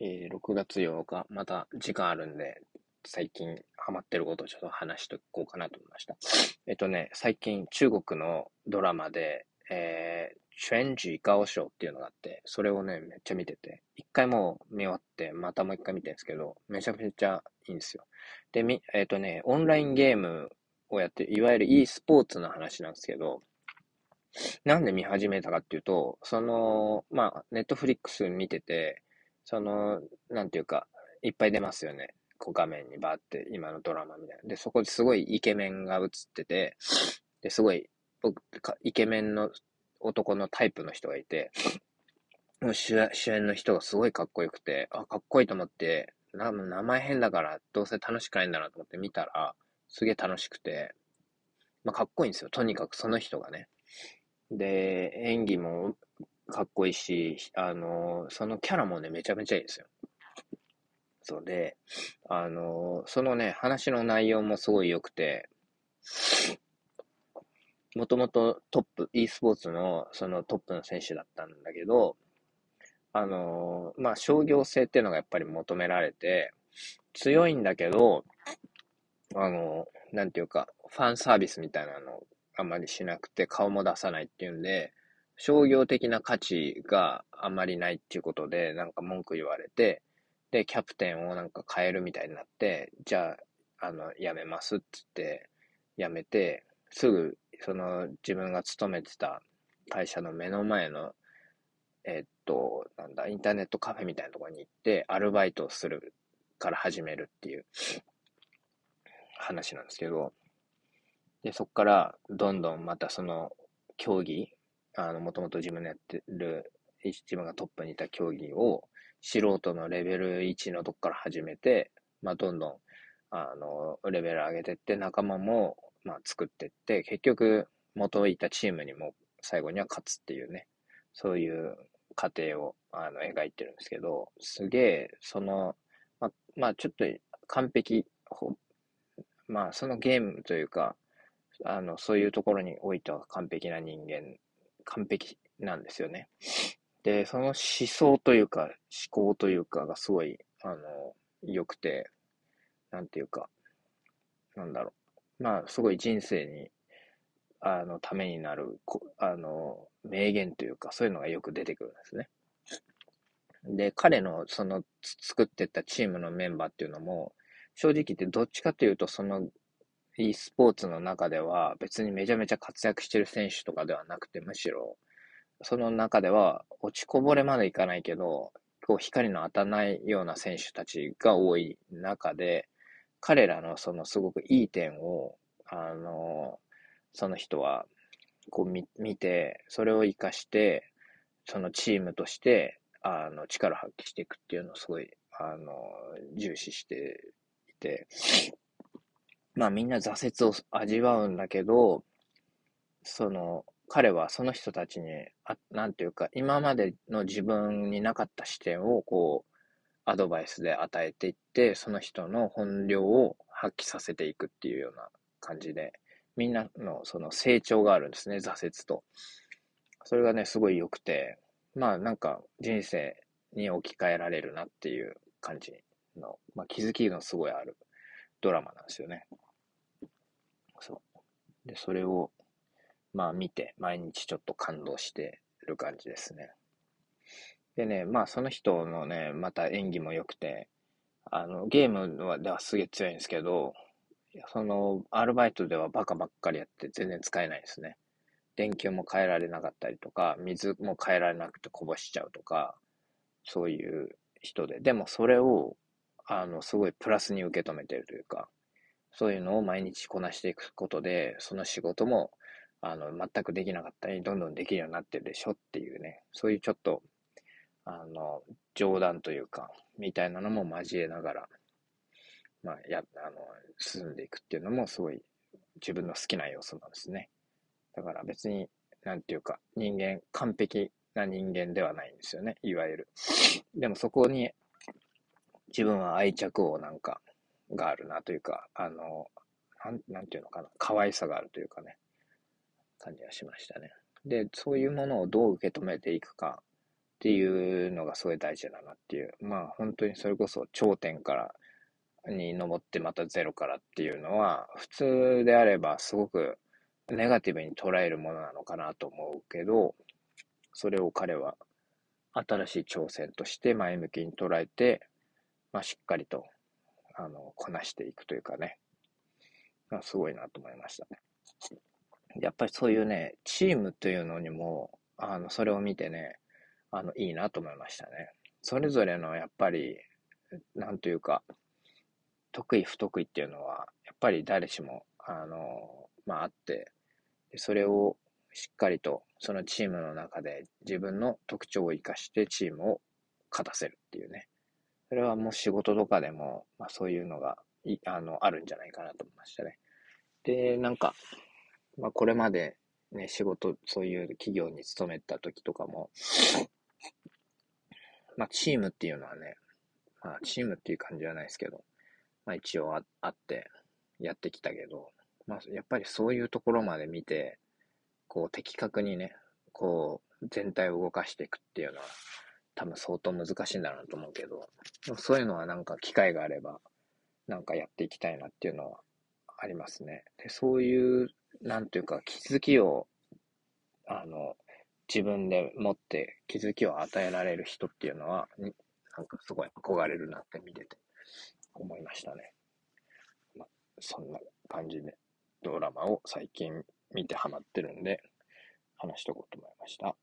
えー、6月8日、また時間あるんで、最近ハマってることをちょっと話していこうかなと思いました。えっとね、最近中国のドラマで、えー、全ジ高賞っていうのがあって、それをね、めっちゃ見てて、一回もう見終わって、またもう一回見てるんですけど、めちゃめちゃいいんですよ。で、み、えっ、とね、オンラインゲームをやって、いわゆる e スポーツの話なんですけど、なんで見始めたかっていうと、その、まあ、ネットフリックス見てて、その、なんていうか、いっぱい出ますよね。こう画面にバーって、今のドラマみたいな。で、そこですごいイケメンが映ってて、で、すごい、僕、イケメンの男のタイプの人がいて、もう主演の人がすごいかっこよくて、あ、かっこいいと思って、な名前変だからどうせ楽しくないんだなと思って見たら、すげえ楽しくて、まあ、かっこいいんですよ。とにかくその人がね。で、演技もかっこいいし、あの、そのキャラもね、めちゃめちゃいいですよ。そうで、あの、そのね、話の内容もすごい良くて、もともとトップ、e スポーツのそのトップの選手だったんだけど、あのまあ、商業性っていうのがやっぱり求められて、強いんだけど、あのなんていうか、ファンサービスみたいなのあんまりしなくて顔も出さないっていうんで、商業的な価値があまりないっていうことで、なんか文句言われて、で、キャプテンをなんか変えるみたいになって、じゃあ、あの、辞めますって言って、辞めて、すぐ、その、自分が勤めてた会社の目の前の、えっと、なんだ、インターネットカフェみたいなところに行って、アルバイトをするから始めるっていう話なんですけど、で、そこから、どんどんまたその、競技、あの、もともと自分のやってる、自分がトップにいた競技を、素人のレベル1のとこから始めて、まあ、どんどん、あの、レベル上げてって、仲間も、まあ、作ってって、結局、元いたチームにも最後には勝つっていうね、そういう過程を、あの、描いてるんですけど、すげえ、その、ま、まあ、ちょっと完璧、まあ、そのゲームというか、あの、そういうところにおいては完璧な人間、完璧なんですよね。で、その思想というか、思考というかがすごい、あの、良くて、なんていうか、なんだろう。まあ、すごい人生に、あの、ためになる、あの、名言というか、そういうのがよく出てくるんですね。で、彼の、その、作ってったチームのメンバーっていうのも、正直言ってどっちかというと、その、e スポーツの中では別にめちゃめちゃ活躍してる選手とかではなくて、むしろ、その中では落ちこぼれまでいかないけど、こう光の当たらないような選手たちが多い中で、彼らのそのすごくいい点を、あの、その人はこう見見て、それを活かして、そのチームとして、あの、力を発揮していくっていうのをすごい、あの、重視していて、まあみんな挫折を味わうんだけど、その、彼はその人たちに、あなんていうか、今までの自分になかった視点を、こう、アドバイスで与えていって、その人の本領を発揮させていくっていうような感じで、みんなのその成長があるんですね、挫折と。それがね、すごい良くて、まあなんか人生に置き換えられるなっていう感じの、まあ気づきのすごいあるドラマなんですよね。そう。で、それをまあ見て、毎日ちょっと感動してる感じですね。でね、まあその人のね、また演技も良くて、あの、ゲームはではすげえ強いんですけど、その、アルバイトではバカばっかりやって全然使えないですね。電球も変えられなかったりとか、水も変えられなくてこぼしちゃうとか、そういう人で。でもそれを、あの、すごいプラスに受け止めてるというか、そういうのを毎日こなしていくことで、その仕事もあの、全くできなかったり、どんどんできるようになってるでしょっていうね、そういうちょっと、あの、冗談というか、みたいなのも交えながら、まあ、や、あの、進んでいくっていうのもすごい自分の好きな要素なんですね。だから別に、なんていうか、人間、完璧な人間ではないんですよね、いわゆる。でもそこに、自分は愛着をなんか、があるなというか、あの、なん、なんていうのかな、可愛さがあるというかね。感じがしましたね。で、そういうものをどう受け止めていくかっていうのがすごい大事だなっていう。まあ本当にそれこそ頂点からに登ってまたゼロからっていうのは、普通であればすごくネガティブに捉えるものなのかなと思うけど、それを彼は新しい挑戦として前向きに捉えて、まあ、しっかりと、あの、こなしていくというかね、まあ、すごいなと思いましたね。やっぱりそういうね、チームというのにも、あの、それを見てね、あの、いいなと思いましたね。それぞれの、やっぱり、なんというか、得意不得意っていうのは、やっぱり誰しも、あの、まあ、あって、それをしっかりとそのチームの中で自分の特徴を生かしてチームを勝たせるっていうね。それはもう仕事とかでも、まあそういうのがいあのあるんじゃないかなと思いましたね。で、なんか、まあこれまでね、仕事、そういう企業に勤めた時とかも、まあチームっていうのはね、まあチームっていう感じじゃないですけど、まあ一応ああってやってきたけど、まあやっぱりそういうところまで見て、こう的確にね、こう全体を動かしていくっていうのは多分相当難しいんだろうと思うけど、でもそういうのはなんか機会があれば、なんかやっていきたいなっていうのはありますね。で、そういう、なんていうか気づきを、あの、自分で持って気づきを与えられる人っていうのは、なんかすごい憧れるなって見てて思いましたね。まあ、そんな感じでドラマを最近見てハマってるんで、話しとこうと思いました。